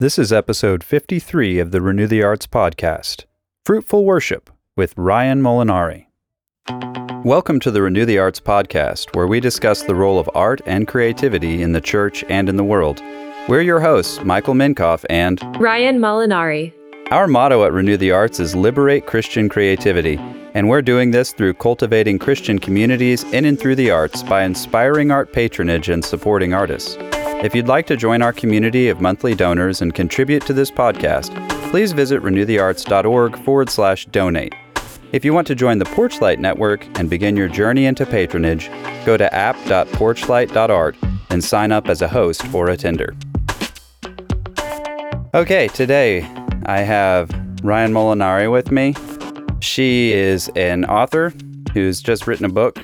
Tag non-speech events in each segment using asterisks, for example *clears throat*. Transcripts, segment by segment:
This is episode 53 of the Renew the Arts podcast Fruitful Worship with Ryanne Molinari. Welcome to the Renew the Arts podcast, where we discuss the role of art and creativity in the church and in the world. We're your hosts, Michael Minkoff and Ryan Molinari. Our motto at Renew the Arts is Liberate Christian Creativity, and we're doing this through cultivating Christian communities in and through the arts by inspiring art patronage and supporting artists. If you'd like to join our community of monthly donors and contribute to this podcast, please visit renewthearts.org forward slash donate. If you want to join the Porchlight Network and begin your journey into patronage, go to app.porchlight.art and sign up as a host or a tender. Okay, today I have Ryanne Molinari with me. She is an author who's just written a book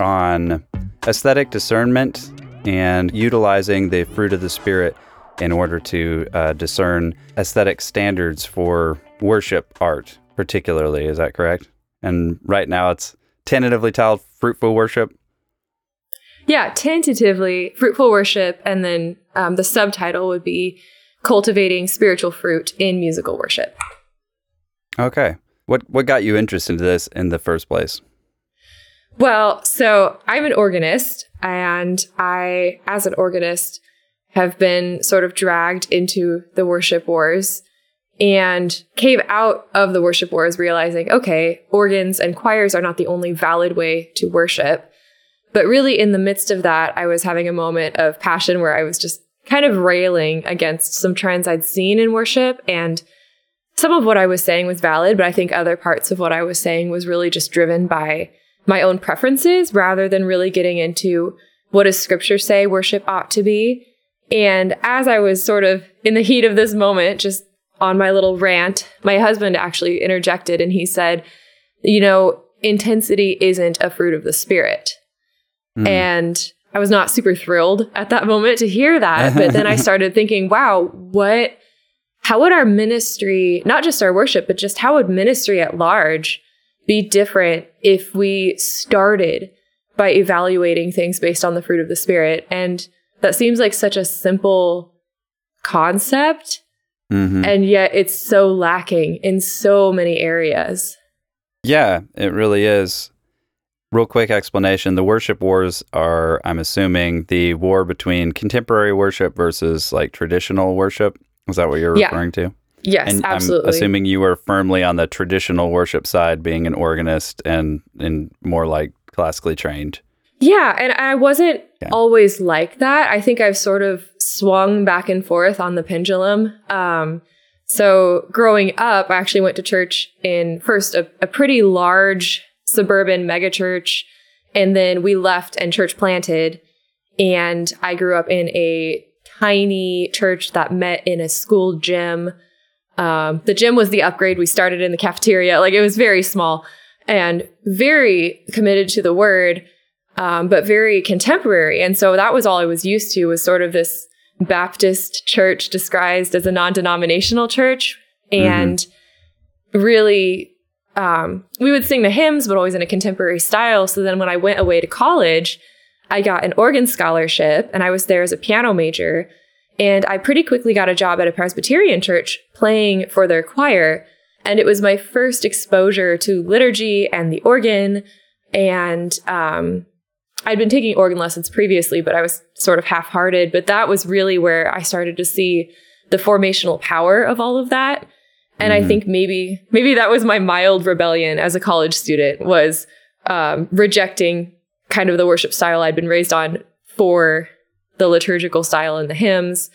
on aesthetic discernment and utilizing the fruit of the Spirit in order to uh, discern aesthetic standards for worship art, particularly. Is that correct? And right now it's tentatively titled Fruitful Worship. Yeah, tentatively Fruitful Worship. And then um, the subtitle would be Cultivating Spiritual Fruit in Musical Worship. Okay. What, what got you interested in this in the first place? Well, so I'm an organist, and I, as an organist, have been sort of dragged into the worship wars and came out of the worship wars realizing, okay, organs and choirs are not the only valid way to worship. But really, in the midst of that, I was having a moment of passion where I was just kind of railing against some trends I'd seen in worship. And some of what I was saying was valid, but I think other parts of what I was saying was really just driven by my own preferences rather than really getting into what does scripture say worship ought to be. And as I was sort of in the heat of this moment, just on my little rant, my husband actually interjected and he said, you know, intensity isn't a fruit of the spirit. Mm. And I was not super thrilled at that moment to hear that. But then I *laughs* started thinking, wow, what, how would our ministry, not just our worship, but just how would ministry at large be different if we started by evaluating things based on the fruit of the spirit. And that seems like such a simple concept mm-hmm. and yet it's so lacking in so many areas. Yeah it really is. Real quick explanation the worship wars are i'm assuming the war between contemporary worship versus like traditional worship. Is that what you're yeah. referring to Yes, and absolutely. I'm assuming you were firmly on the traditional worship side, being an organist and and more like classically trained. Yeah, and I wasn't yeah. always like that. I think I've sort of swung back and forth on the pendulum. Um, so growing up, I actually went to church in first a, a pretty large suburban megachurch, and then we left and church planted. And I grew up in a tiny church that met in a school gym um, the gym was the upgrade. We started in the cafeteria. Like it was very small and very committed to the word, um, but very contemporary. And so that was all I was used to was sort of this Baptist church disguised as a non-denominational church. And mm-hmm. really, um, we would sing the hymns, but always in a contemporary style. So then when I went away to college, I got an organ scholarship and I was there as a piano major. And I pretty quickly got a job at a Presbyterian church playing for their choir. And it was my first exposure to liturgy and the organ. And um, I'd been taking organ lessons previously, but I was sort of half hearted. But that was really where I started to see the formational power of all of that. And mm-hmm. I think maybe maybe that was my mild rebellion as a college student was um, rejecting kind of the worship style I'd been raised on for the liturgical style and the hymns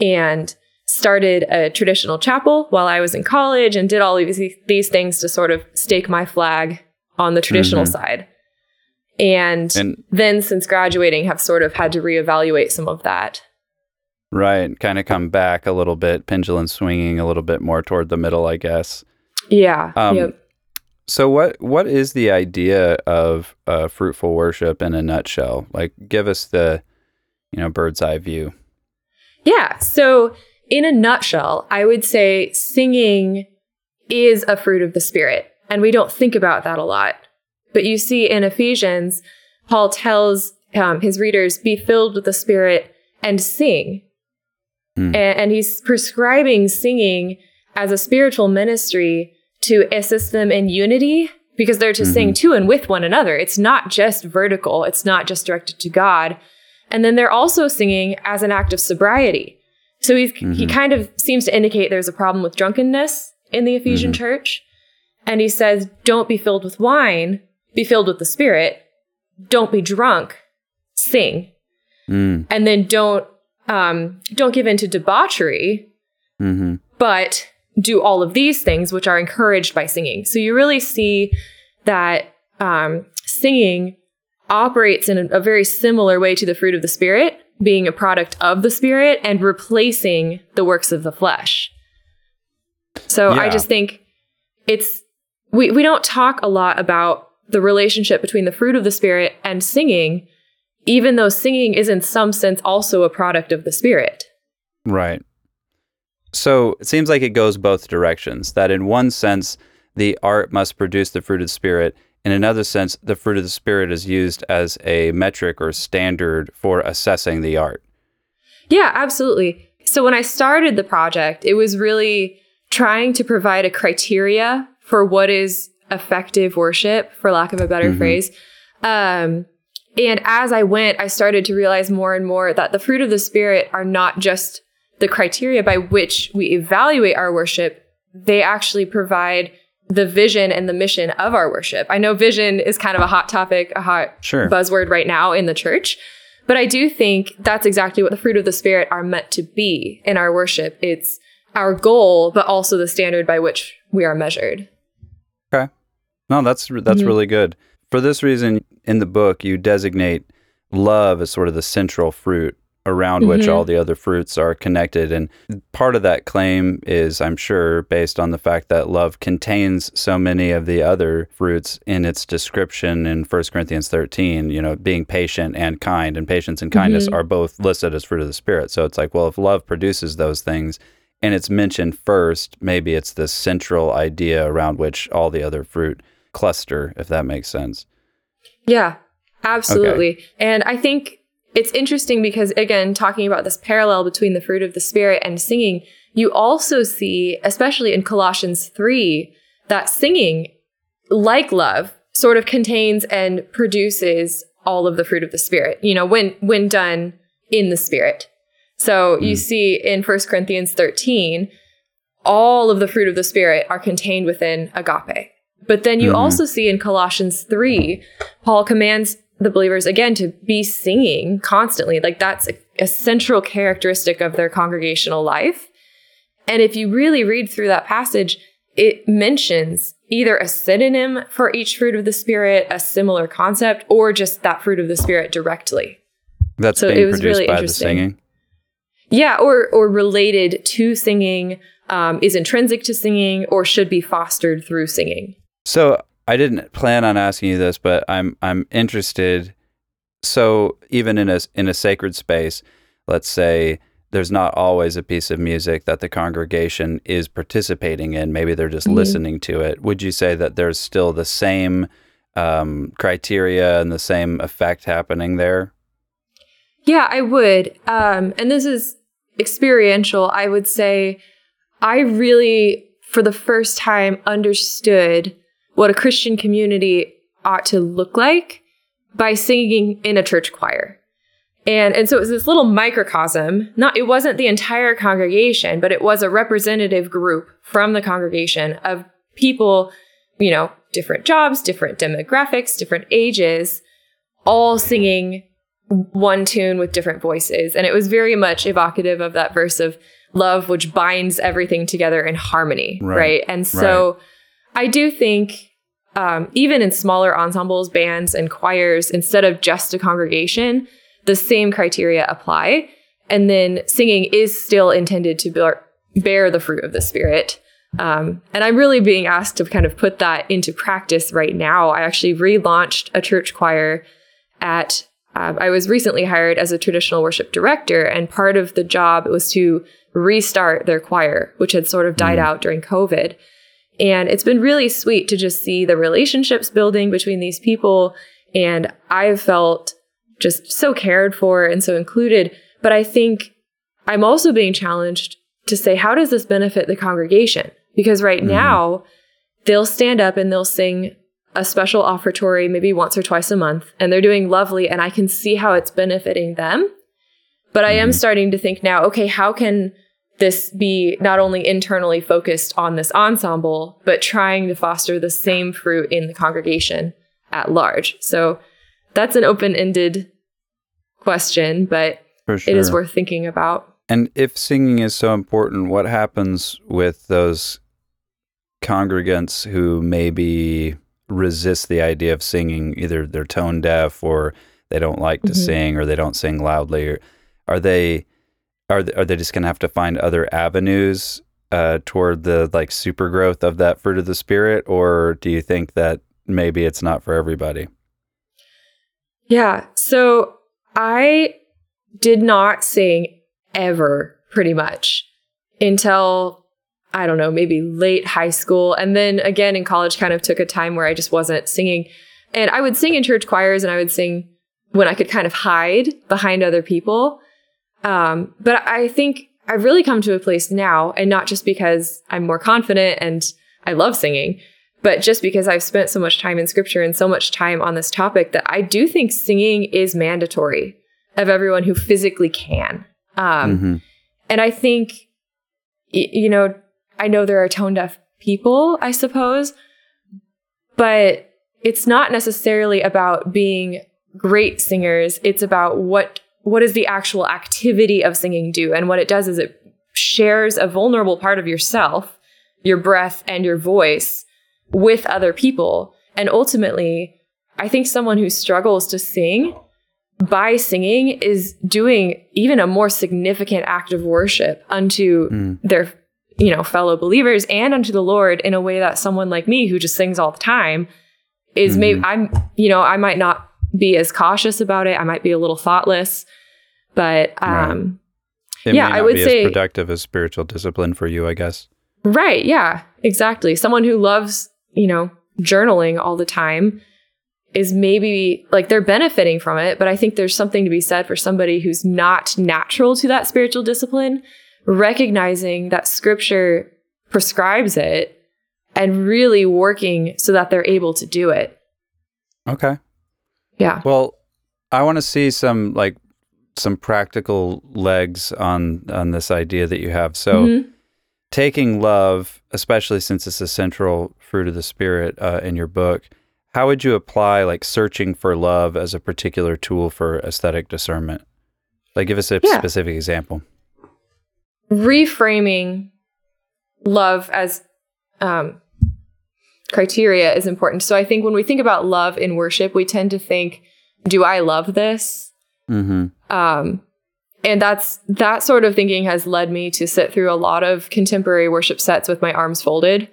and started a traditional chapel while I was in college and did all of these, these things to sort of stake my flag on the traditional mm-hmm. side. And, and then since graduating have sort of had to reevaluate some of that. Right, kind of come back a little bit, pendulum swinging a little bit more toward the middle, I guess. Yeah. Um, yep. So what what is the idea of uh, fruitful worship in a nutshell? Like, give us the you know, bird's eye view? Yeah. So, in a nutshell, I would say singing is a fruit of the Spirit. And we don't think about that a lot. But you see in Ephesians, Paul tells um, his readers, be filled with the Spirit and sing. Mm. And, and he's prescribing singing as a spiritual ministry to assist them in unity because they're to mm-hmm. sing to and with one another. It's not just vertical, it's not just directed to God. And then they're also singing as an act of sobriety. So he's, mm-hmm. he kind of seems to indicate there's a problem with drunkenness in the Ephesian mm-hmm. church. And he says, don't be filled with wine, be filled with the Spirit. Don't be drunk, sing. Mm. And then don't um, don't give in to debauchery, mm-hmm. but do all of these things, which are encouraged by singing. So you really see that um, singing operates in a, very similar way to the fruit of the Spirit, being a product of the Spirit and replacing the works of the flesh. So yeah. I just think it's we we don't talk a lot about the relationship between the fruit of the spirit and singing, even though singing is in some sense also a product of the spirit. Right. So it seems like it goes both directions. That in one sense, the art must produce the fruit of the spirit. In another sense, the fruit of the spirit is used as a metric or standard for assessing the art. Yeah, absolutely. So when I started the project, it was really trying to provide a criteria for what is effective worship, for lack of a better mm-hmm. phrase. Um, and as I went, I started to realize more and more that the fruit of the Spirit are not just the criteria by which we evaluate our worship, they actually provide the vision and the mission of our worship. I know vision is kind of a hot topic, a hot sure. buzzword right now in the church. But I do think that's exactly what the fruit of the Spirit are meant to be in our worship. It's our goal, but also the standard by which we are measured. Okay. No, that's that's mm-hmm. really good. For this reason, in the book, you designate love as sort of the central fruit around mm-hmm. which all the other fruits are connected. And part of that claim is, I'm sure, based on the fact that love contains so many of the other fruits in its description in 1 Corinthians 13, you know, being patient and kind. And patience and kindness mm-hmm. are both listed as fruit of the Spirit. So it's like, well, if love produces those things, and it's mentioned first, maybe it's the central idea around which all the other fruit cluster, if that makes sense. Yeah, absolutely. Okay. And I think it's interesting because, again, talking about this parallel between the fruit of the Spirit and singing, you also see, especially in Colossians 3, that singing, like love, sort of contains and produces all of the fruit of the Spirit, you know, when, when done in the Spirit. So mm. you see in 1 Corinthians 13, all of the fruit of the Spirit are contained within agape. But then you mm-hmm. also see in Colossians 3, Paul commands the believers again to be singing constantly. Like that's a, a, central characteristic of their congregational life. And if you really read through that passage, it mentions either a synonym for each fruit of the Spirit, a similar concept, or just that fruit of the Spirit directly. That's so it was really interesting. Yeah, or or related to singing, um, is intrinsic to singing, or should be fostered through singing. So I didn't plan on asking you this, but I'm I'm interested. So even in a in a sacred space, let's say there's not always a piece of music that the congregation is participating in. Maybe they're just mm-hmm. listening to it. Would you say that there's still the same um, criteria and the same effect happening there? Yeah, I would. Um, and this is experiential. I would say I really, for the first time, understood what a Christian community ought to look like by singing in a church choir. And, and so it was this little microcosm. Not, it wasn't the entire congregation, but it was a representative group from the congregation of people, you know, different jobs, different demographics, different ages, all singing one tune with different voices. And it was very much evocative of that verse of love, which binds everything together in harmony. Right. right? And so right. I do think, um, even in smaller ensembles, bands, and choirs, instead of just a congregation, the same criteria apply. And then singing is still intended to bear, bear the fruit of the Spirit. Um, and I'm really being asked to kind of put that into practice right now. I actually relaunched a church choir at um, I was recently hired as a traditional worship director, and part of the job was to restart their choir, which had sort of died mm. out during COVID. And it's been really sweet to just see the relationships building between these people. And I've felt just so cared for and so included. But I think I'm also being challenged to say, how does this benefit the congregation? Because right mm-hmm. now, they'll stand up and they'll sing a special offertory maybe once or twice a month, and they're doing lovely, and I can see how it's benefiting them. But I am mm-hmm. starting to think now, okay, how can this be not only internally focused on this ensemble, but trying to foster the same fruit in the congregation at large? So that's an open ended question, but sure. it is worth thinking about. And if singing is so important, what happens with those congregants who maybe resist the idea of singing? Either they're tone deaf or they don't like to mm-hmm. sing or they don't sing loudly. Or are they are they, are they just going to have to find other avenues uh, toward the like super growth of that fruit of the spirit, or do you think that maybe it's not for everybody? Yeah. So I did not sing ever pretty much until I don't know, maybe late high school. And then again in college, kind of took a time where I just wasn't singing. And I would sing in church choirs and I would sing when I could kind of hide behind other people. Um, but I think I've really come to a place now, and not just because I'm more confident and I love singing, but just because I've spent so much time in scripture and so much time on this topic that I do think singing is mandatory of everyone who physically can. Um, mm-hmm. And I think, you know, I know there are tone deaf people, I suppose, but it's not necessarily about being great singers. It's about what what does the actual activity of singing do? And what it does is it shares a vulnerable part of yourself, your breath and your voice with other people. And ultimately, I think someone who struggles to sing by singing is doing even a more significant act of worship unto mm. their you know fellow believers and unto the lord in a way that someone like me who just sings all the time is mm-hmm. maybe i'm you know i might not be as cautious about it i might be a little thoughtless but um right. yeah i would say productive as spiritual discipline for you i guess right yeah exactly someone who loves you know journaling all the time is maybe like they're benefiting from it, but I think there's something to be said for somebody who's not natural to that spiritual discipline, recognizing that scripture prescribes it and really working so that they're able to do it. Okay. Yeah. Well, I want to see some like some practical legs on on this idea that you have. So mm-hmm. taking love, especially since it's a central fruit of the spirit uh, in your book, how would you apply like searching for love as a particular tool for aesthetic discernment? Like, give us a yeah. specific example. Reframing love as um, criteria is important. So I think when we think about love in worship, we tend to think, "Do I love this?" Mm-hmm. Um, and that's that sort of thinking has led me to sit through a lot of contemporary worship sets with my arms folded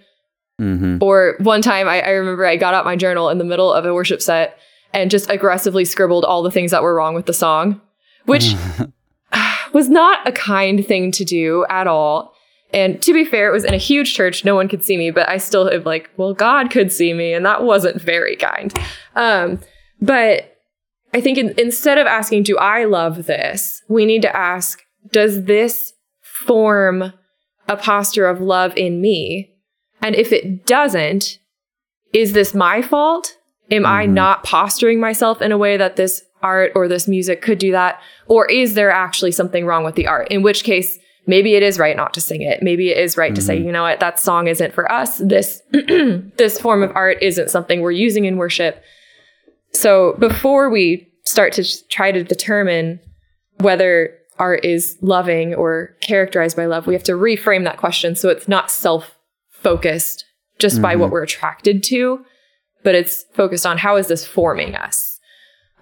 Mm-hmm. Or one time I, I remember I got out my journal in the middle of a worship set and just aggressively scribbled all the things that were wrong with the song, which *laughs* was not a kind thing to do at all. And to be fair, it was in a huge church. No one could see me, but I still have like, well, God could see me. And that wasn't very kind. Um, but I think in, instead of asking, do I love this? We need to ask, does this form a posture of love in me? And if it doesn't, is this my fault? Am mm-hmm. I not posturing myself in a way that this art or this music could do that? Or is there actually something wrong with the art? In which case, maybe it is right not to sing it. Maybe it is right mm-hmm. to say, mm-hmm. you know what, that song isn't for us. This *clears throat* this form of art isn't something we're using in worship. So before we start to try to determine whether art is loving or characterized by love, we have to reframe that question so it's not self focused just mm-hmm. by what mm-hmm. we're attracted to, but it's focused on how is this forming us.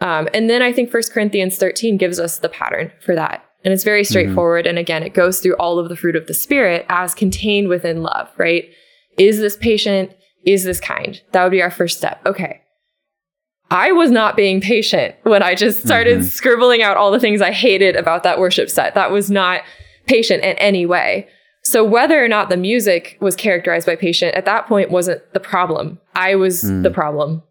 Um, and then I think First Corinthians 13 gives us the pattern for that. And it's very mm-hmm. straightforward. Mm-hmm. And again, it goes through all of the fruit of the Spirit as contained within love, right? Is this patient? Is this kind? That would be our first step. Okay. I was not being patient when I just started mm-hmm. scribbling out all the things I hated about that worship set. That was not patient in any way. So whether or not the music was characterized by patient at that point wasn't the problem. I was mm. the problem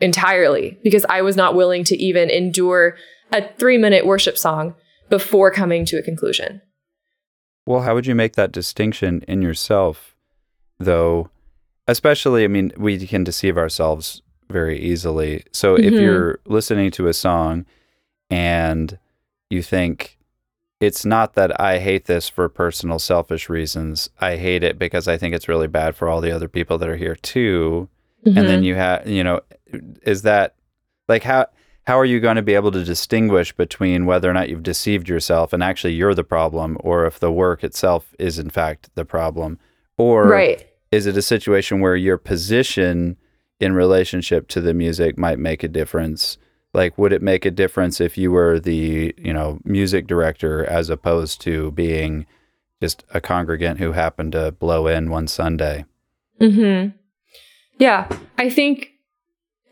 entirely because I was not willing to even endure a three minute worship song before coming to a conclusion. Well, how would you make that distinction in yourself, though? Especially, I mean, we can deceive ourselves very easily. So mm-hmm. if you're listening to a song and you think, it's not that I hate this for personal selfish reasons. I hate it because I think it's really bad for all the other people that are here too. Mm-hmm. And then mm-hmm. you have, you know, is that like how how are you going to be able to distinguish between whether or not you've deceived yourself and actually you're the problem or if the work itself is in fact the problem? Or right. is it a situation where your position in relationship to the music might make a difference? Like would it make a difference if you were the you know music director as opposed to being just a congregant who happened to blow in one sunday? Mhm yeah i think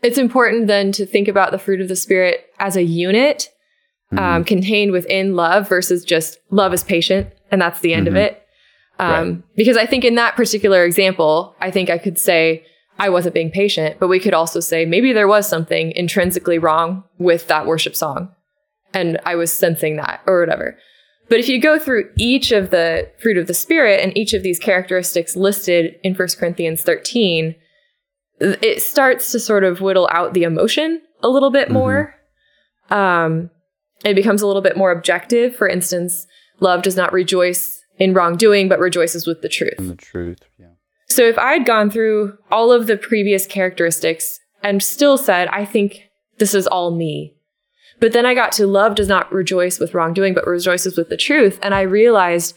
it's important then to think about the fruit of the spirit as a unit um, mm-hmm. um, contained within love versus just love is patient and that's the end mm-hmm. of it um, right. because i think in that particular example i think i could say I wasn't being patient, but we could also say maybe there was something intrinsically wrong with that worship song. And I was sensing that or whatever. But if you go through each of the fruit of the spirit and each of these characteristics listed in 1 Corinthians 13, it starts to sort of whittle out the emotion a little bit mm-hmm. more. Um, it becomes a little bit more objective. For instance, love does not rejoice in wrongdoing, but rejoices with the truth. In the truth, yeah. So if I'd gone through all of the previous characteristics and still said, I think this is all me, but then I got to love does not rejoice with wrongdoing, but rejoices with the truth. And I realized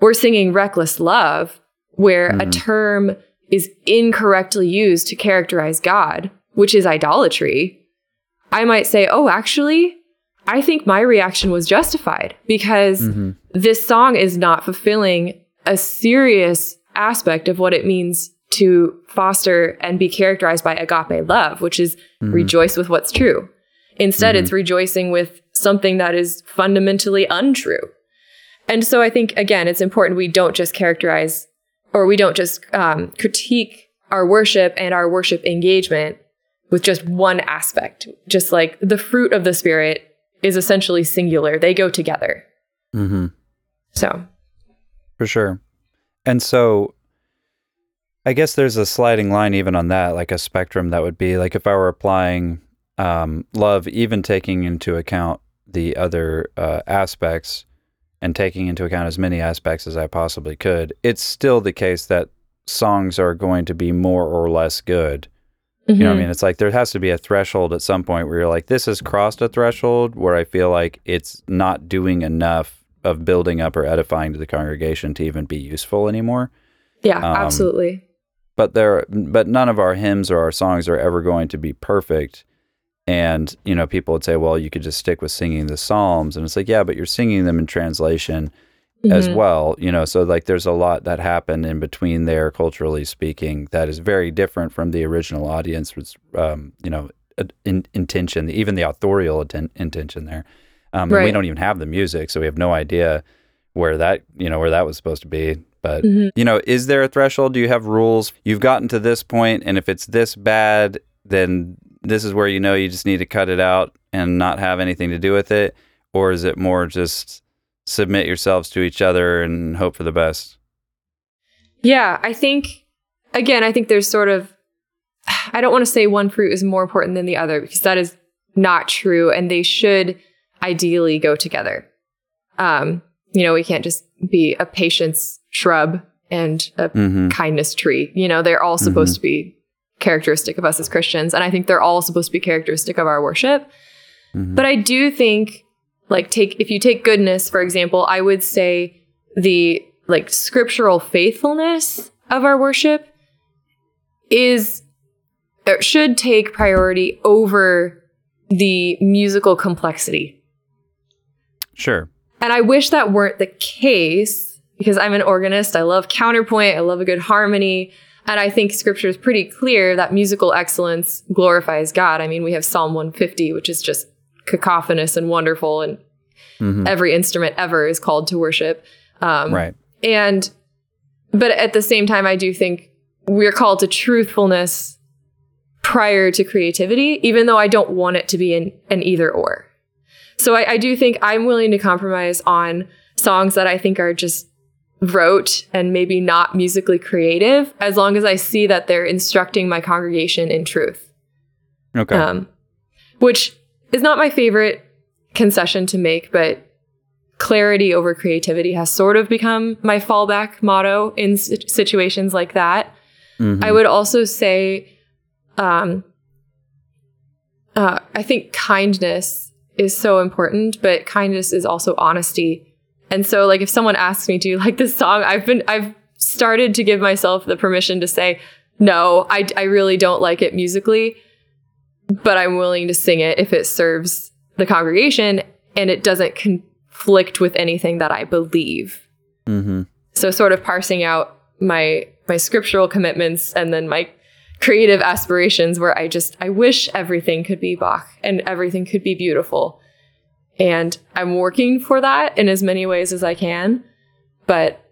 we're singing reckless love, where mm-hmm. a term is incorrectly used to characterize God, which is idolatry. I might say, oh, actually, I think my reaction was justified because mm-hmm. this song is not fulfilling a serious aspect of what it means to foster and be characterized by agape love, which is mm-hmm. rejoice with what's true. Instead, mm-hmm. it's rejoicing with something that is fundamentally untrue. And so I think, again, it's important we don't just characterize or we don't just um, critique our worship and our worship engagement with just one aspect. Just like the fruit of the Spirit is essentially singular, they go together. Mm-hmm. So, for sure. And so I guess there's a sliding line even on that, like a spectrum that would be like if I were applying um, love, even taking into account the other uh, aspects and taking into account as many aspects as I possibly could, it's still the case that songs are going to be more or less good. Mm-hmm. You know what I mm-hmm. mean? It's like there has to be a threshold at some point where you're like, this has crossed a threshold where I feel like it's not doing enough of building up or edifying to the congregation to even be useful anymore. Yeah, um, absolutely. But there, but none of our hymns or our songs are ever going to be perfect. And you know, people would say, "Well, you could just stick with singing the psalms," and it's like, yeah, but you're singing them in translation mm-hmm. as well. You know, so like, there's a lot that happened in between there, culturally speaking, that is very different from the original audience. Was um, you know, in, intention, even the authorial atten- intention there. Um, right. we don't even have the music, so we have no idea where that you know where that was supposed to be. But mm-hmm. you know, is there a threshold? Do you have rules? You've gotten to this point, and if it's this bad, then this is where you know you just need to cut it out and not have anything to do with it, or is it more just submit yourselves to each other and hope for the best? Yeah, I think again, I think there's sort of I don't want to say one fruit is more important than the other because that is not true, and they should ideally go together. Um, you know, we can't just be a patience shrub and a mm-hmm. kindness tree. You know, they're all supposed mm-hmm. to be characteristic of us as Christians. And I think they're all supposed to be characteristic of our worship. Mm-hmm. But I do think, like, take, if you take goodness, for example, I would say the like scriptural faithfulness of our worship is, should take priority over the musical complexity Sure. And I wish that weren't the case because I'm an organist. I love counterpoint. I love a good harmony. And I think scripture is pretty clear that musical excellence glorifies God. I mean, we have Psalm 150, which is just cacophonous and wonderful, and mm-hmm. every instrument ever is called to worship. Um, right. And, but at the same time, I do think we're called to truthfulness prior to creativity, even though I don't want it to be an, an either or. So I, I do think I'm willing to compromise on songs that I think are just rote and maybe not musically creative as long as I see that they're instructing my congregation in truth. Okay. Um, which is not my favorite concession to make, but clarity over creativity has sort of become my fallback motto in situations like that. Mm-hmm. I would also say, um, uh, I think kindness is so important, but kindness is also honesty and so like if someone asks me, do you like this song? I've been I've started to give myself the permission to say, no, I, I really don't like it musically, but I'm willing to sing it if it serves the congregation and it doesn't conflict with anything that I believe. Mm-hmm. So sort of parsing out my my scriptural commitments and then my creative aspirations where I just I wish everything could be Bach and everything could be beautiful. And I'm working for that in as many ways as I can. But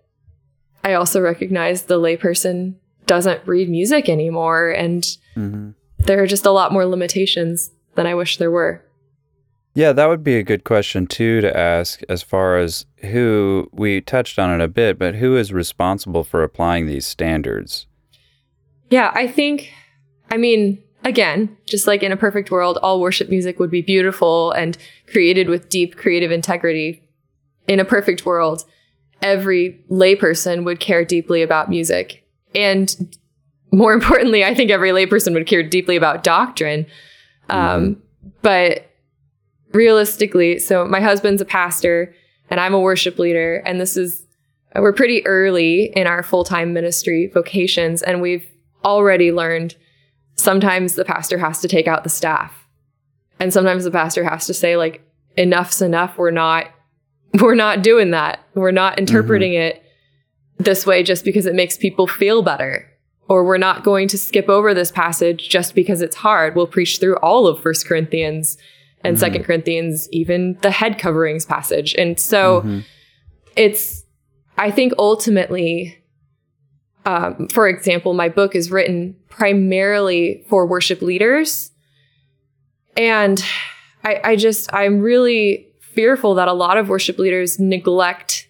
I also recognize the layperson doesn't read music anymore. And mm-hmm. there are just a lot more limitations than I wish there were. Yeah, that would be a good question too to ask as far as who we touched on it a bit, but who is responsible for applying these standards? Yeah, I think, I mean, again, just like in a perfect world, all worship music would be beautiful and created with deep creative integrity. In a perfect world, every layperson would care deeply about music. And more *laughs* importantly, I think every layperson would care deeply about doctrine. Um, mm-hmm. But realistically, so my husband's a pastor and I'm a worship leader. And this is, we're pretty early in our full time ministry vocations. And we've already learned sometimes the pastor has to take out the staff. And sometimes the pastor has to say like enough's enough. We're not we're not doing that. We're not interpreting mm-hmm. it this way just because it makes people feel better. Or we're not going to skip over this passage just because it's hard. We'll preach through all of First Corinthians and Second mm-hmm. Corinthians, even the head coverings passage. And so mm-hmm. it's I think ultimately um, for example, my book is written primarily for worship leaders. And I, I just, I'm really fearful that a lot of worship leaders neglect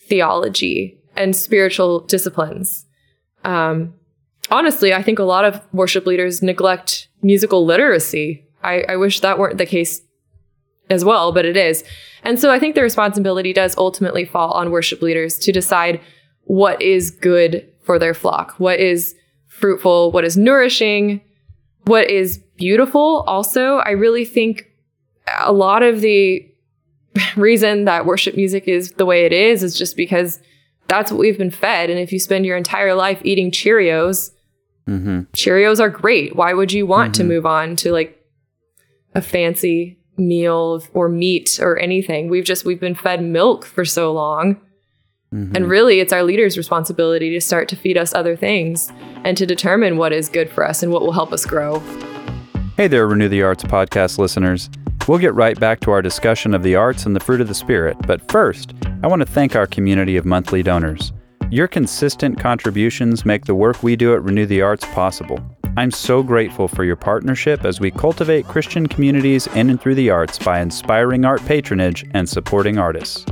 theology and spiritual disciplines. Um, honestly, I think a lot of worship leaders neglect musical literacy. I, I wish that weren't the case as well, but it is. And so I think the responsibility does ultimately fall on worship leaders to decide what is good for their flock, what is fruitful, what is nourishing, what is beautiful. Also, I really think a lot of the *laughs* reason that worship music is the way it is is just because that's what we've been fed. And if you spend your entire life eating Cheerios, mm-hmm. Cheerios are great. Why would you want mm-hmm. to move on to like a fancy meal or meat or anything? We've just, we've been fed milk for so long. Mm-hmm. And really, it's our leaders' responsibility to start to feed us other things and to determine what is good for us and what will help us grow. Hey there, Renew the Arts podcast listeners. We'll get right back to our discussion of the arts and the fruit of the Spirit, but first, I want to thank our community of monthly donors. Your consistent contributions make the work we do at Renew the Arts possible. I'm so grateful for your partnership as we cultivate Christian communities in and through the arts by inspiring art patronage and supporting artists.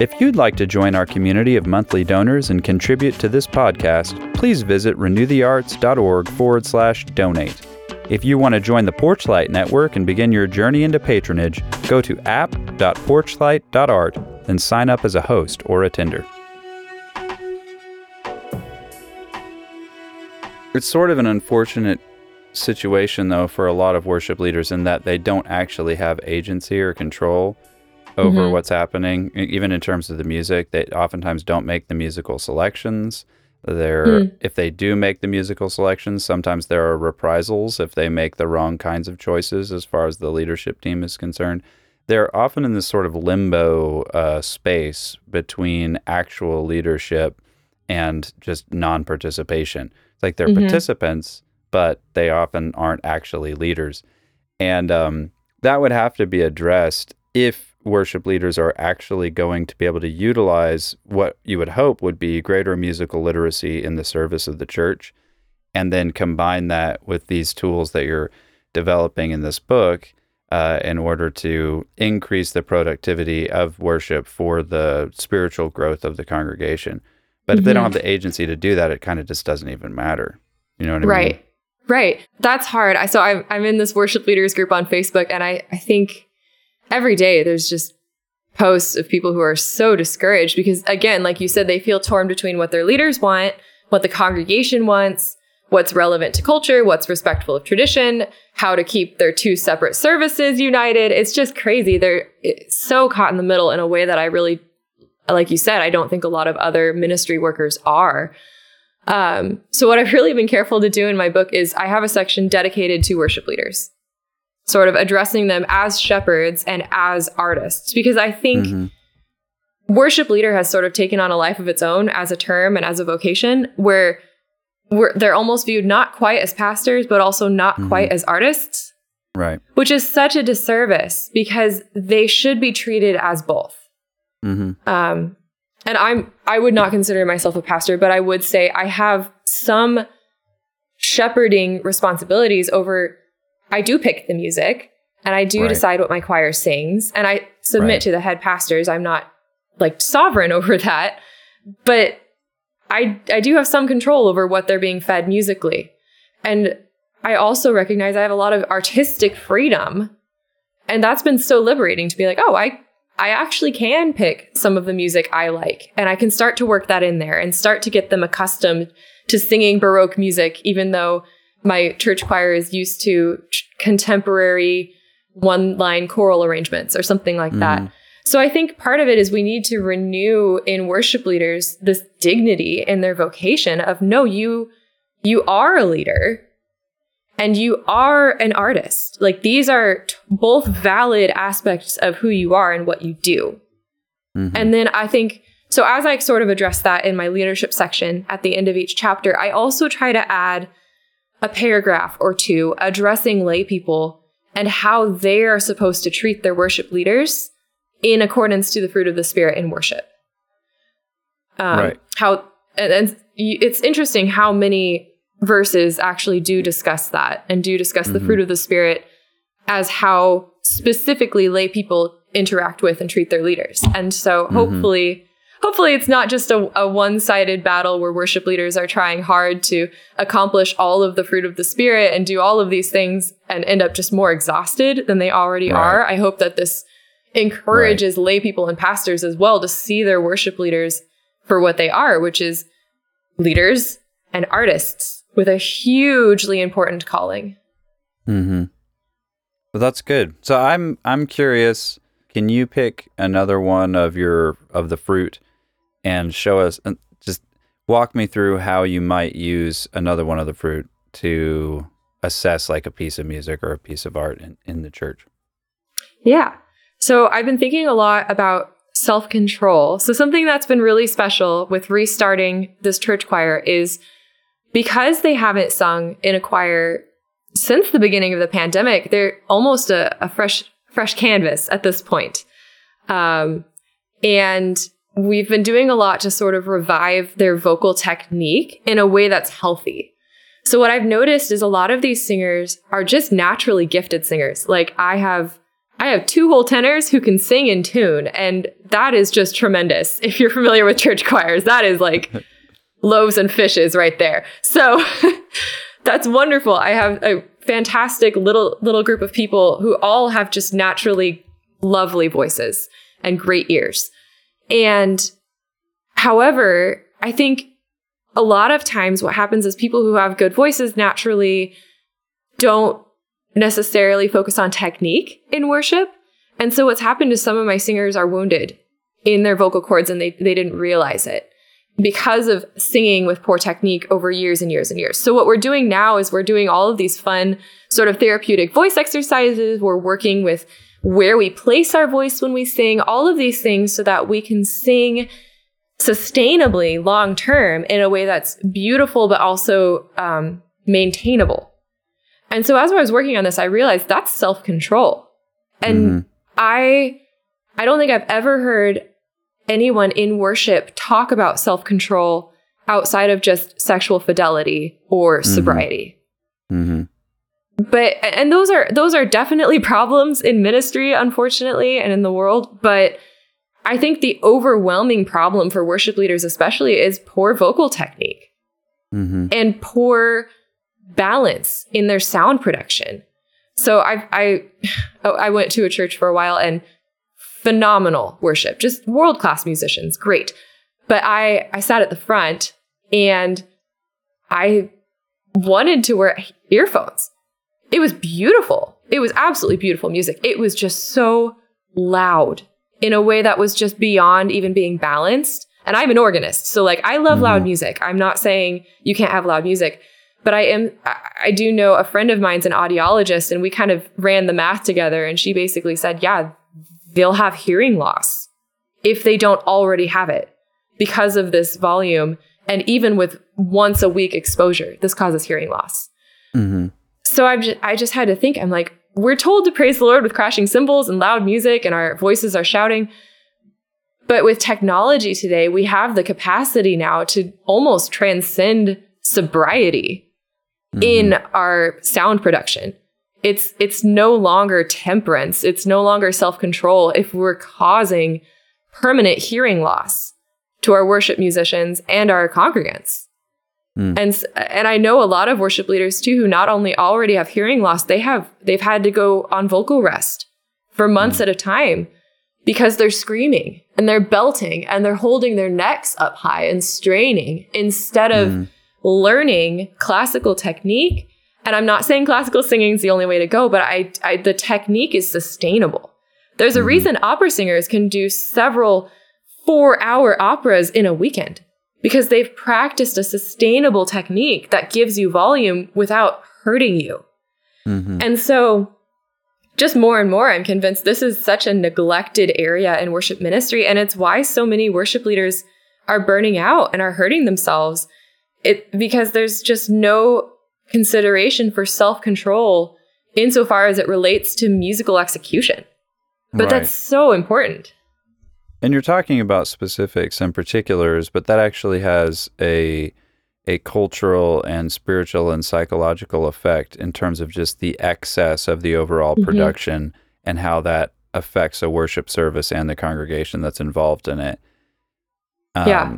If you'd like to join our community of monthly donors and contribute to this podcast, please visit renewthearts.org forward slash donate. If you want to join the Porchlight Network and begin your journey into patronage, go to app.porchlight.art and sign up as a host or attender. It's sort of an unfortunate situation, though, for a lot of worship leaders in that they don't actually have agency or control over mm-hmm. what's happening, even in terms of the music. They oftentimes don't make the musical selections. There, mm. if they do make the musical selections, sometimes there are reprisals if they make the wrong kinds of choices as far as the leadership team is concerned. They're often in this sort of limbo uh, space between actual leadership and just non-participation. It's like they're mm-hmm. participants, but they often aren't actually leaders, and um, that would have to be addressed if worship leaders are actually going to be able to utilize what you would hope would be greater musical literacy in the service of the church, and then combine that with these tools that you're developing in this book uh, in order to increase the productivity of worship for the spiritual growth of the congregation. But if mm-hmm. they don't mm-hmm. have the agency to do that, it kind of just doesn't even matter. You know what I right. mean? Right. Right. That's hard. I, so I'm, I'm in this worship leaders group on Facebook, and I, I think every day there's just posts of people who are so discouraged because, again, like you said, they feel torn between what their leaders want, what the congregation wants, what's relevant to culture, what's respectful of tradition, how to keep their two separate services united. It's just crazy. They're so caught in the middle in a way that I really, like you said, I don't think a lot of other ministry workers are. Um, so what I've *laughs* really been careful to do in my book is I have a section dedicated to worship leaders, sort of addressing them as shepherds and as artists, because I think mm-hmm. worship leader has sort of taken on a life of its own as a term and as a vocation where they're almost viewed not quite as pastors, but also not mm-hmm. quite as artists. Right. Which is such a disservice because they should be treated as both. Mm-hmm. Um, and I'm I would not consider myself a pastor, but I would say I have some shepherding responsibilities over I do pick the music and I do right. decide what my choir sings and I submit right. to the head pastors. I'm not like sovereign *laughs* over that, but I I do have some control over what they're being fed musically. And I also recognize I have a lot of artistic freedom. And that's been so liberating to be like, "Oh, I I actually can pick some of the music I like and I can start to work that in there and start to get them accustomed to singing Baroque music, even though my church choir is used to contemporary one line choral arrangements or something like mm. that. So I think part of it is we need to renew in worship leaders this dignity in their vocation of no, you, you are a leader and you are an artist. Like these are t- both valid aspects of who you are and what you do. Mm-hmm. And then I think so as I sort of address that in my leadership section at the end of each chapter, I also try to add a paragraph or two addressing lay people and how they are supposed to treat their worship leaders in accordance to the fruit of the spirit in worship. Um, right. How and, and it's interesting how many verses actually do discuss that and do discuss mm-hmm. the fruit of the spirit as how specifically lay people interact with and treat their leaders. And so mm-hmm. hopefully hopefully it's not just a, a, one-sided battle where worship leaders are trying hard to accomplish all of the fruit of the spirit and do all of these things and end up just more exhausted than they already right. are. I hope that this encourages right. lay people and pastors as well to see their worship leaders for what they are, which is leaders and artists with a hugely important calling. Mm-hmm. Well, that's good. So I'm I'm curious. Can you pick another one of your of the fruit and show us and just walk me through how you might use another one of the fruit to assess like a piece of music or a piece of art in, in the church? Yeah. So I've been thinking a lot about self control. So something that's been really special with restarting this church choir is because they haven't sung in a choir since the beginning of the pandemic, they're almost a, a fresh fresh canvas at this point. Um, and we've been doing a lot to sort of revive their vocal technique in a way that's healthy. So what I've noticed is a lot of these singers are just naturally gifted singers. Like I have I have two whole tenors who can sing in tune and that is just tremendous. If you're familiar with church choirs, that is like *laughs* loaves and fishes right there. So *laughs* that's wonderful. I have a fantastic little little group of people who all have just naturally lovely voices and great ears. And however, I think a lot of times what happens is people who have good voices naturally don't necessarily focus on technique in worship. And so what's happened is some of my singers are wounded in their vocal cords and they, they didn't realize it because of singing with poor technique over years and years and years. So what we're doing now is we're doing all of these fun sort of therapeutic voice exercises. We're working with where we place our voice when we sing, all of these things so that we can sing sustainably long term in a way that's beautiful but also um, maintainable. And so as I was working on this, I realized that's self control, and mm-hmm. I I don't think I've ever heard anyone in worship talk about self control outside of just sexual fidelity or mm-hmm. sobriety. Mm-hmm. But and those are those are definitely problems in ministry, unfortunately, and in the world. But I think the overwhelming problem for worship leaders, especially, is poor vocal technique mm-hmm. and poor balance in their sound production. So I, I, I went to a church for a while and phenomenal worship, just world class musicians, great. But I, I sat at the front and I wanted to wear earphones. It was beautiful. It was absolutely beautiful music. It was just so loud in a way that was just beyond even being balanced. And I'm an organist. So like I love mm-hmm. loud music. I'm not saying you can't have loud music, but I am I do know a friend of mine's an audiologist and we kind of ran the math together and she basically said, "Yeah, they'll have hearing loss if they don't already have it because of this volume and even with once a week exposure, this causes hearing loss." Mm-hmm. So I just I just had to think I'm like we're told to praise the Lord with crashing cymbals and loud music, and our voices are shouting. But with technology today, we have the capacity now to almost transcend sobriety mm-hmm. in our sound production. It's it's no longer temperance, it's no longer self-control if we're causing permanent hearing loss to our worship musicians and our congregants. Mm. And and I know a lot of worship leaders too who not only already have hearing loss, they have they've had to go on vocal rest for months mm. at a time because they're screaming and they're belting and they're holding their necks up high and straining instead of mm. learning classical technique. And I'm not saying classical singing is the only way to go, but I, I the technique is sustainable. There's a mm-hmm. reason opera singers can do several four hour operas in a weekend because they've practiced a sustainable technique that gives you volume without hurting you. Mm-hmm. And so, just more and more, I'm convinced this is such a neglected area in worship ministry. And it's why so many worship leaders are burning out and are hurting themselves. It because there's just no consideration for self-control insofar as it relates to musical execution. But right. that's so important. And you're talking about specifics and particulars, but that actually has a a cultural and spiritual and psychological effect in terms of just the excess of the overall mm-hmm. production and how that affects a worship service and the congregation that's involved in it. Um, yeah.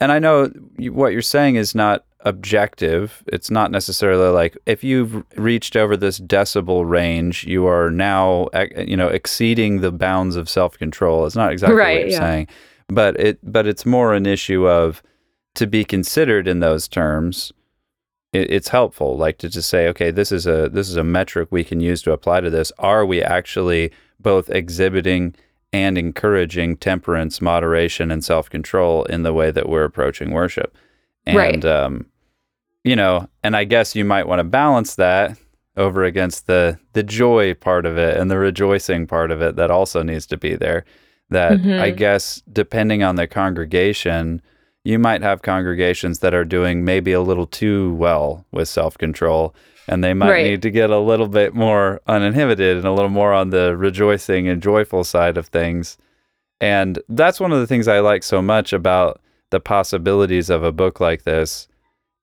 And I know what you're saying is not objective. It's not necessarily like if you've reached over this decibel range, you are now you know exceeding the bounds of self-control. It's not exactly right, what you're yeah. saying, but it but it's more an issue of to be considered in those terms. It, it's helpful, like to just say, okay, this is a this is a metric we can use to apply to this. Are we actually both exhibiting and encouraging temperance, moderation, and self-control in the way that we're approaching worship? And right. um, you know, and I guess you might want to balance that over against the the joy part of it and the rejoicing part of it that also needs to be there. That mm-hmm. I guess depending on the congregation, you might have congregations that are doing maybe a little too well with self-control and they might right. need to get a little bit more uninhibited and a little more on the rejoicing and joyful side of things. And that's one of the things I like so much about the possibilities of a book like this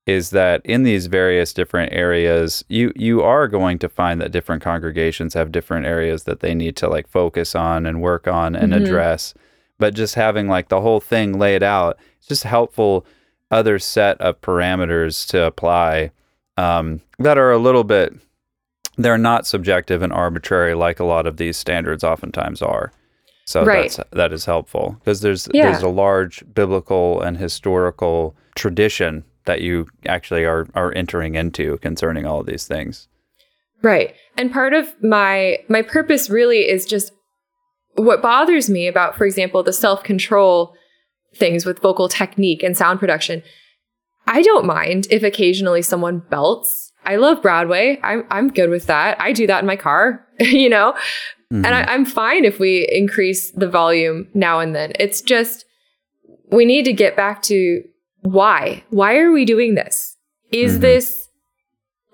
is that in these various different areas you you are going to find that different congregations have different areas that they need to like focus on and work on and mm-hmm. address but just having like the whole thing laid out it's just helpful other set of parameters to apply um, that are a little bit they're not subjective and arbitrary like a lot of these standards oftentimes are so right. that's that is helpful because there's yeah. there's a large biblical and historical tradition that you actually are are entering into concerning all of these things. Right. And part of my my purpose really is just what bothers me about for example the self-control things with vocal technique and sound production. I don't mind if occasionally someone belts. I love Broadway. I'm I'm good with that. I do that in my car, *laughs* you know? Mm-hmm. And I, I'm fine if we increase the volume now and then. It's just we need to get back to why? Why are we doing this? Is mm-hmm. this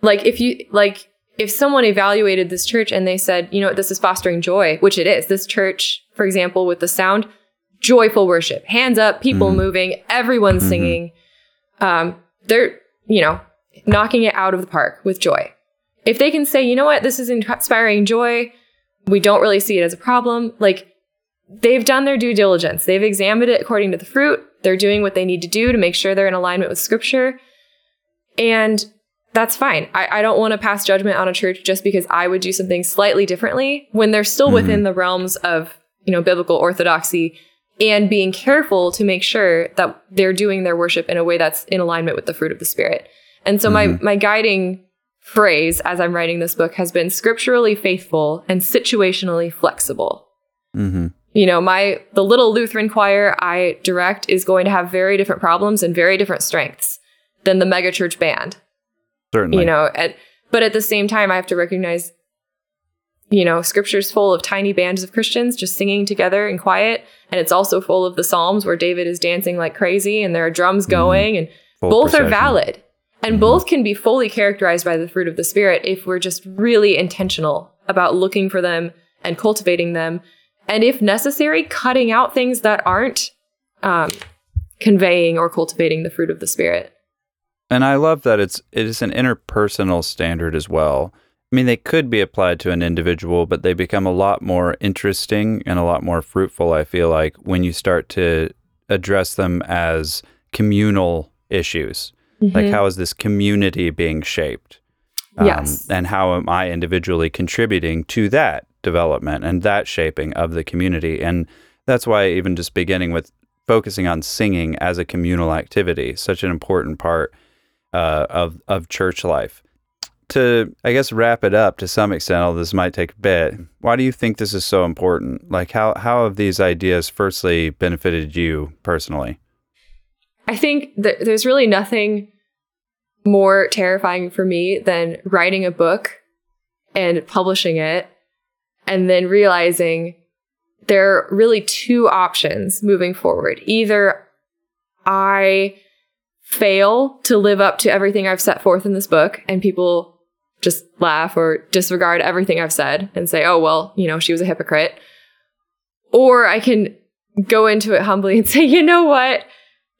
like if you like if someone evaluated this church and they said, you know, this is fostering joy, which it is. This church, for example, with the sound, joyful worship, hands up, people mm-hmm. moving, everyone mm-hmm. singing. Um, they're, you know, knocking it out of the park with joy. If they can say, you know what, this is inspiring joy, we don't really see it as a problem, like they've done their due diligence. They've examined it according to the fruit. They're doing what they need to do to make sure they're in alignment with scripture. And that's fine. I, I don't want to pass judgment on a church just because I would do something slightly differently when they're still mm-hmm. within the realms of, you know, biblical orthodoxy and being careful to make sure that they're doing their worship in a way that's in alignment with the fruit of the spirit. And so mm-hmm. my my guiding phrase as I'm writing this book has been scripturally faithful and situationally flexible. Mm-hmm. You know, my the little Lutheran choir I direct is going to have very different problems and very different strengths than the megachurch band. Certainly, you know, at, but at the same time, I have to recognize, you know, scripture's full of tiny bands of Christians just singing together in quiet, and it's also full of the Psalms where David is dancing like crazy and there are drums mm-hmm. going, mm-hmm. and Full both procession. are valid. And both can be fully characterized by the fruit of the Spirit if we're just really intentional about looking for them and cultivating them. And if necessary, cutting out things that aren't um, conveying or cultivating the fruit of the Spirit. And I love that it's it is an interpersonal standard as well. I mean, they could be applied to an individual, but they become a lot more interesting and a lot more fruitful, I feel like, when you start to address them as communal issues. Mm-hmm. Like, how is this community being shaped? Um, yes. And how am I individually contributing to that development and that shaping of the community? And that's why, even just beginning with focusing on singing as a communal activity, such an important part uh, of, of church life. To, I guess, wrap it up to some extent, although this might take a bit, why do you think this is so important? Like, how, how have these ideas firstly benefited you personally? I think that there's really nothing more terrifying for me than writing a book and publishing it and then realizing there are really two options moving forward. Either I fail to live up to everything I've set forth in this book and people just laugh or disregard everything I've said and say, oh, well, you know, she was a hypocrite. Or I can go into it humbly and *laughs* say, you know what?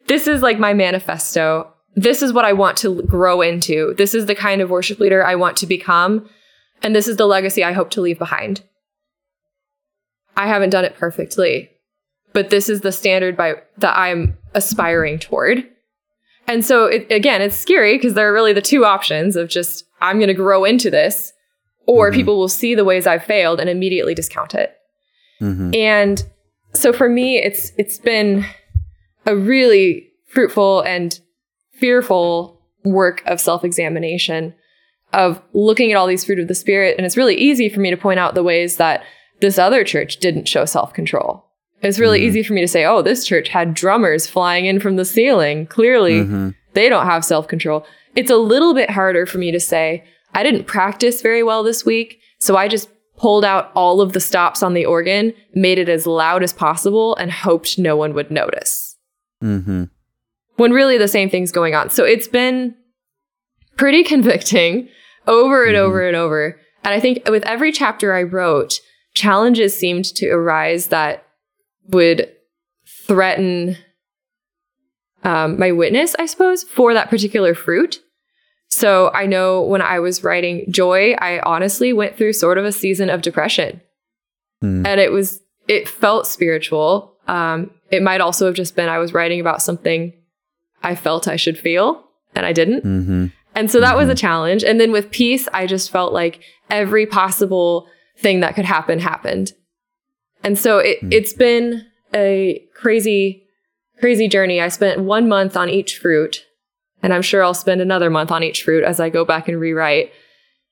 This is like my manifesto this is what I want to grow into. This is the kind of worship leader I want to become. And this is the legacy I hope to leave behind. I haven't done it perfectly, but this is the standard by that I'm aspiring toward. And so it, again, it's scary because there are really the two options of just I'm going to grow into this or mm-hmm. people will see the ways I've failed and immediately discount it. Mm-hmm. And so for me it's it's been a really fruitful and fearful work of self examination of looking at all these fruit of the spirit. And it's really easy for me to point out the ways that this other church didn't show self control. It's really mm-hmm. easy for me to say, oh, this church had drummers flying in from the ceiling. Clearly, mm-hmm. they don't have self control. It's a little bit harder for me to say, I didn't practice very well this week. So I just pulled out all of the stops on the organ, made it as loud as possible, and hoped no one would notice. Mm-hmm when really the same thing's going on. So it's been pretty convicting over and mm-hmm. over and over. And I think with every chapter I wrote, challenges seemed to arise that would threaten um, my witness, I suppose, for that particular fruit. So I know when I was writing Joy, I honestly went through sort of a season of depression. Mm. And it was, it felt spiritual. Um, it might also have just been I was writing about something I felt I should feel and I didn't. Mm-hmm. And so that mm-hmm. was a mm-hmm. challenge. And then with peace, I just felt like every possible thing that could happen happened. And so it, mm-hmm. it's been a crazy, crazy journey. I spent one month on each fruit, and I'm sure I'll spend another month on each fruit as I go back and rewrite.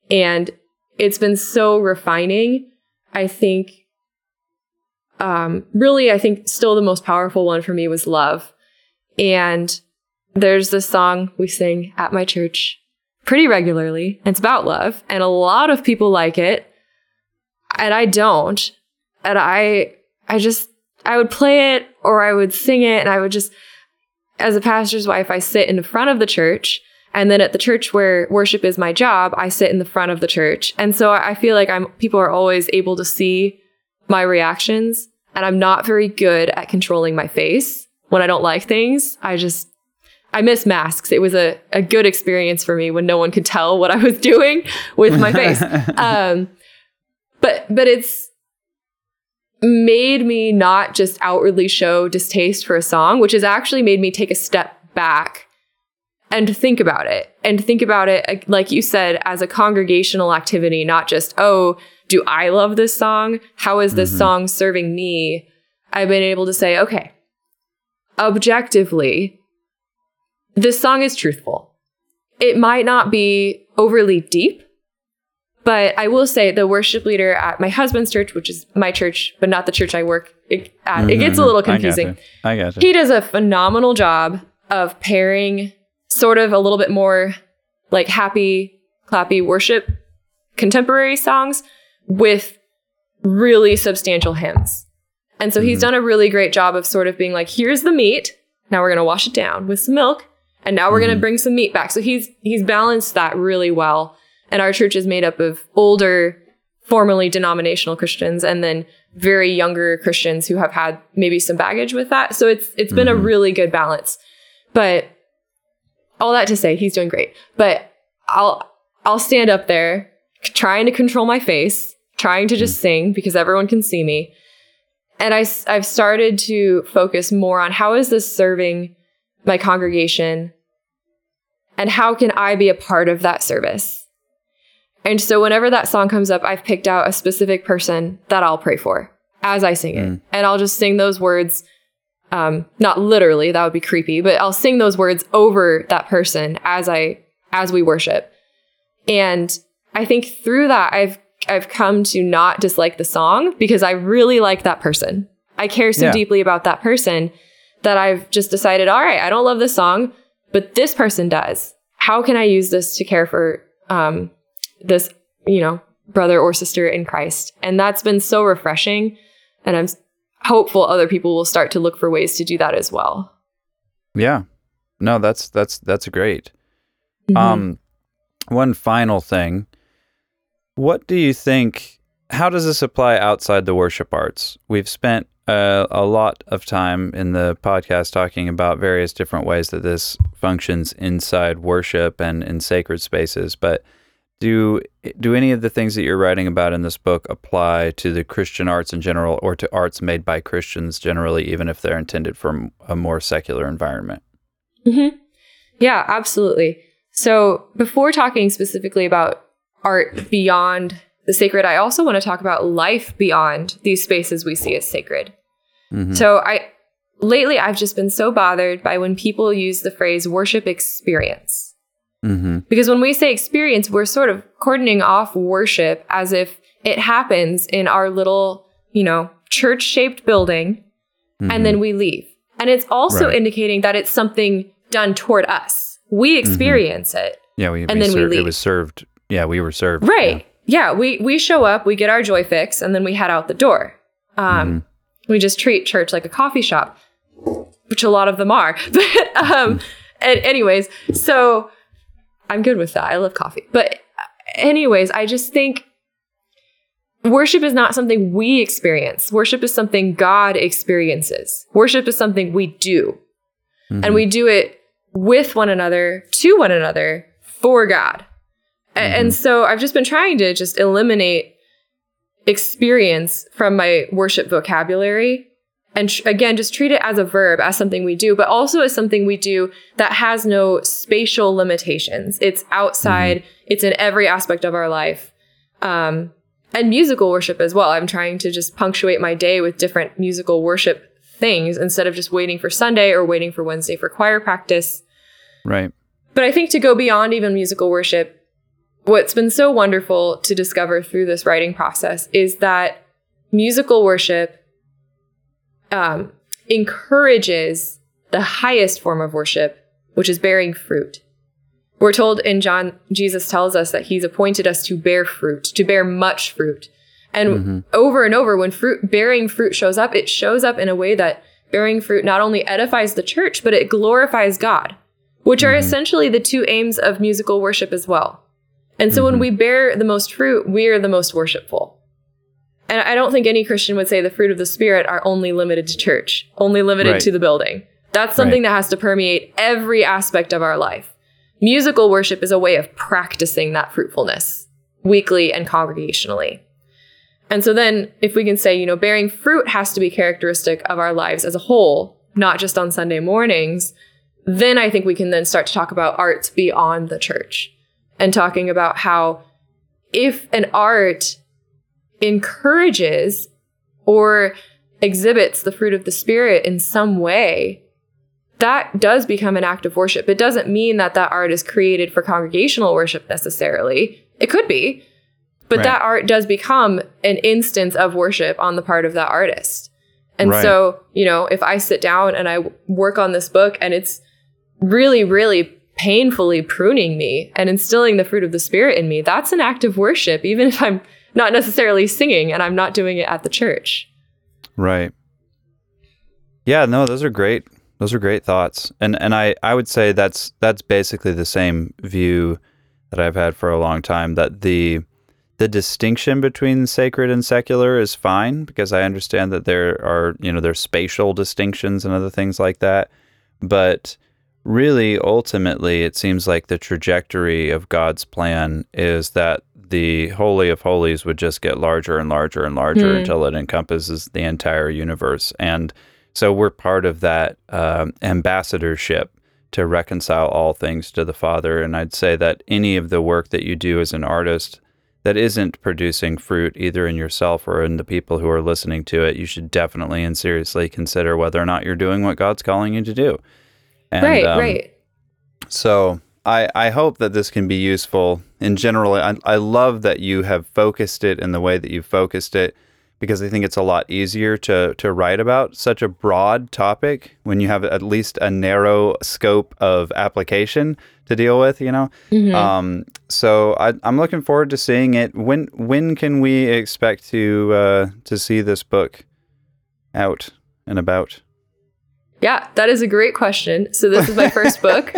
And it's been so refining. I think, um, really, I think still the most powerful one for me was love. And there's this song we sing at my church pretty regularly. It's about love, and a lot of people like it, and I don't. And I, I just, I would play it or I would sing it, and I would just, as a pastor's wife, I sit in the front of the church. And then at the church where worship is my job, I sit in the front of the church. And so I feel like I'm, people are always able to see my reactions. And I'm not very good at controlling my face when I don't like things. I just, I miss masks. It was a, a good experience for me when no one could tell what I was *laughs* doing with my face. *laughs* um, but but it's made me not just outwardly show distaste for a song, which has actually made me take a step back and think about it and think about it, like you said, as a congregational activity, not just, oh, do I love this song? How is this mm-hmm. song serving me? I've been able to say, okay, objectively, this song is truthful. It might not be overly deep, but I will say the worship leader at my husband's church, which is my church, but not the church I work at, mm-hmm. it gets a little confusing. I got He does a phenomenal job of pairing sort of a little bit more like happy, clappy worship contemporary songs with really substantial hymns. And so mm-hmm. he's done a really great job of sort of being like, here's the meat. Now we're going to wash it down with some milk. And now we're mm-hmm. going to bring some meat back. So he's, he's balanced that really well. And our church is made up of older, formerly denominational Christians and then very younger Christians who have had maybe some baggage with that. So it's, it's been mm-hmm. a really good balance. But all that to say, he's doing great. But I'll I'll stand up there trying to control my face, trying to just mm. sing because everyone can see me. And I I've started to focus more on how is this serving my congregation and how can I be a part of that service? And so whenever that song comes up, I've picked out a specific person that I'll pray for as I sing it. Mm. And I'll just sing those words um, not literally, that would be creepy, but I'll sing those words over that person as I as we worship. And I think through that I've I've come to not dislike the song because I really like that person. I care so yeah. deeply about that person that I've just decided, all right, I don't love this song, but this person does. How can I use this to care for um, this, you know, brother or sister in Christ? And that's been so refreshing. And I'm hopeful other people will start to look for ways to do that as well. Yeah. No, that's that's that's great. Mm-hmm. Um one final thing. What do you think how does this apply outside the worship arts? We've spent uh, a lot of time in the podcast talking about various different ways that this functions inside worship and in sacred spaces, but do do any of the things that you're writing about in this book apply to the Christian arts in general or to arts made by Christians generally even if they're intended for a more secular environment? Mm-hmm. Yeah, absolutely. So, before talking specifically about art beyond the sacred, I also want to talk about life beyond these spaces we see as sacred. Mm-hmm. So, I lately I've just been so bothered by when people use the phrase worship experience. Mm-hmm. Because when we say experience, we're sort of cordoning off worship as if it happens in our little, you know, church shaped building mm-hmm. and then we leave. And it's also right. indicating that it's something done toward us. We mm-hmm. experience it. Yeah, we, and we then ser- we leave. It was served. Yeah, we were served. Right. Yeah. Yeah, we we show up, we get our joy fix, and then we head out the door. Um, mm-hmm. we just treat church like a coffee shop, which a lot of them are. *laughs* but um, mm. and anyways, so I'm good with that. I love coffee. But, anyways, I just think worship is not something we experience. Worship is something God experiences. Worship is something we do. Mm-hmm. And we do it with one another, to one another, for God. Mm-hmm. And so I've just been trying to just eliminate experience from my worship vocabulary and tr- again just treat it as a verb as something we do but also as something we do that has no spatial limitations it's outside mm-hmm. it's in every aspect of our life um, and musical worship as well i'm trying to just punctuate my day with different musical worship things instead of just waiting for sunday or waiting for wednesday for choir practice right but i think to go beyond even musical worship what's been so wonderful to discover through this writing process is that musical worship um, encourages the highest form of worship, which is bearing fruit. We're told in John, Jesus tells us that he's appointed us to bear fruit, to bear much fruit. And mm-hmm. over and over, when fruit, bearing fruit shows up, it shows up in a way that bearing fruit not only edifies the church, but it glorifies God, which mm-hmm. are essentially the two aims of musical worship as well. And so mm-hmm. when we bear the most fruit, we are the most worshipful. And I don't think any Christian would say the fruit of the Spirit are only limited to church, only limited right. to the building. That's something right. that has to permeate every aspect of our life. Musical worship is a way of practicing that fruitfulness weekly and congregationally. And so then if we can say, you know, bearing fruit has to be characteristic of our lives as a whole, not just on Sunday mornings, then I think we can then start to talk about arts beyond the church and talking about how if an art encourages or exhibits the fruit of the spirit in some way, that does become an act of worship. It doesn't mean that that art is created for congregational worship necessarily. It could be, but right. that art does become an instance of worship on the part of that artist. And right. so, you know, if I sit down and I work on this book and it's really, really painfully pruning me and instilling the fruit of the spirit in me, that's an act of worship, even if I'm not necessarily singing and I'm not doing it at the church. Right. Yeah, no, those are great. Those are great thoughts. And and I I would say that's that's basically the same view that I've had for a long time that the the distinction between sacred and secular is fine because I understand that there are, you know, there's spatial distinctions and other things like that. But really ultimately it seems like the trajectory of God's plan is that the Holy of Holies would just get larger and larger and larger mm. until it encompasses the entire universe. And so we're part of that um, ambassadorship to reconcile all things to the Father. And I'd say that any of the work that you do as an artist that isn't producing fruit either in yourself or in the people who are listening to it, you should definitely and seriously consider whether or not you're doing what God's calling you to do. And, right, um, right. So I, I hope that this can be useful in general. I, I love that you have focused it in the way that you've focused it because I think it's a lot easier to, to write about such a broad topic when you have at least a narrow scope of application to deal with, you know? Mm-hmm. Um, so I, am looking forward to seeing it. When when can we expect to uh, to see this book out and about? Yeah, that is a great question. So this is my first *laughs* book.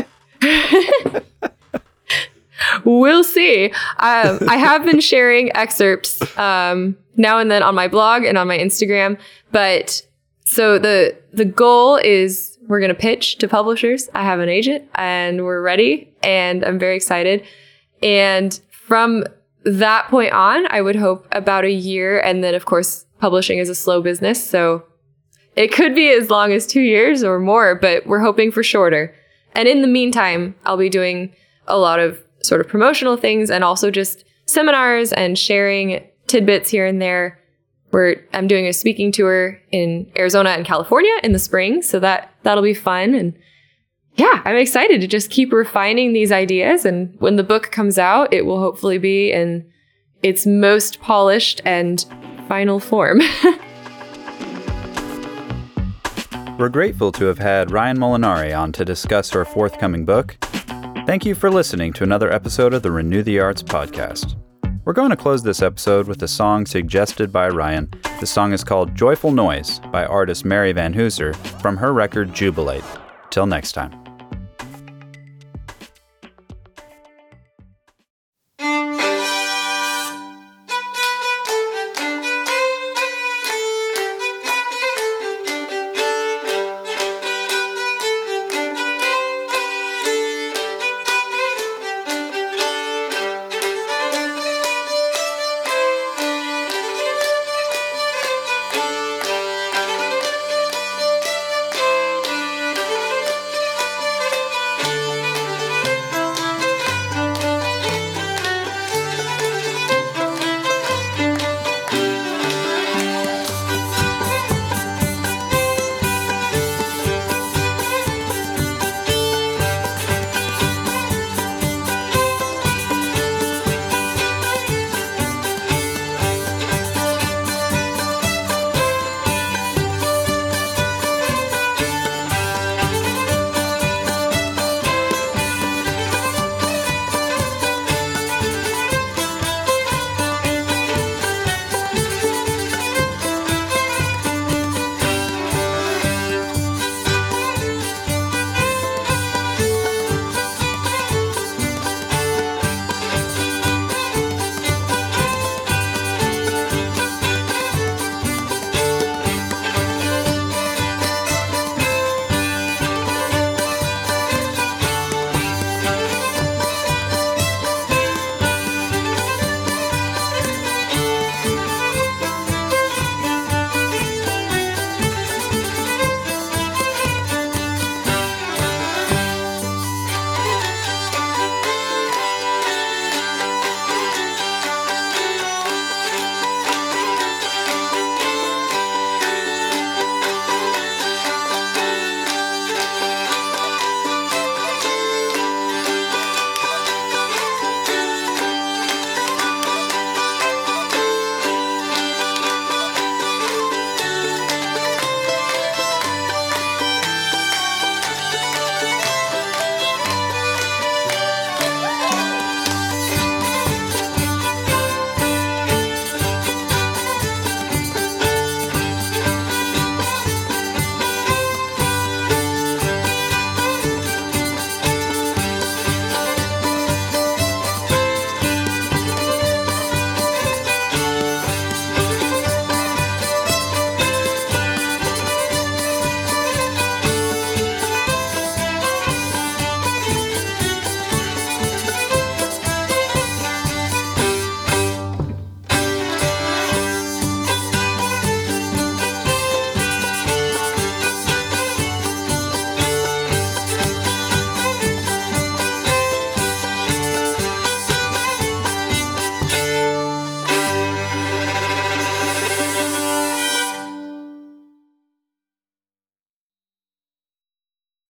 we'll see. Um, I have been sharing excerpts um, now and then on my blog and on my Instagram, but so the the goal is we're going to pitch to publishers. I have an agent and we're ready, and I'm very excited. And from that point on, I would hope about a year, and then of course publishing is a slow business, so it could be as long as two years or more, but we're hoping for shorter. And in the meantime, I'll be doing a lot of sort of promotional things and also just seminars and sharing tidbits here and there. Where I'm doing a speaking tour in Arizona and California in the spring, so that that'll be fun. And yeah, I'm excited to just keep refining these ideas. And when the book comes out, it will hopefully be in its most polished and final form. *laughs* We're grateful to have had Ryanne Molinari on to discuss her forthcoming book. Thank you for listening to another episode of the Renew the Arts podcast. We're going to close this episode with a song suggested by Ryanne. The song is called Joyful Noise by artist Mary Van Hooser from her record Jubilate. Till next time.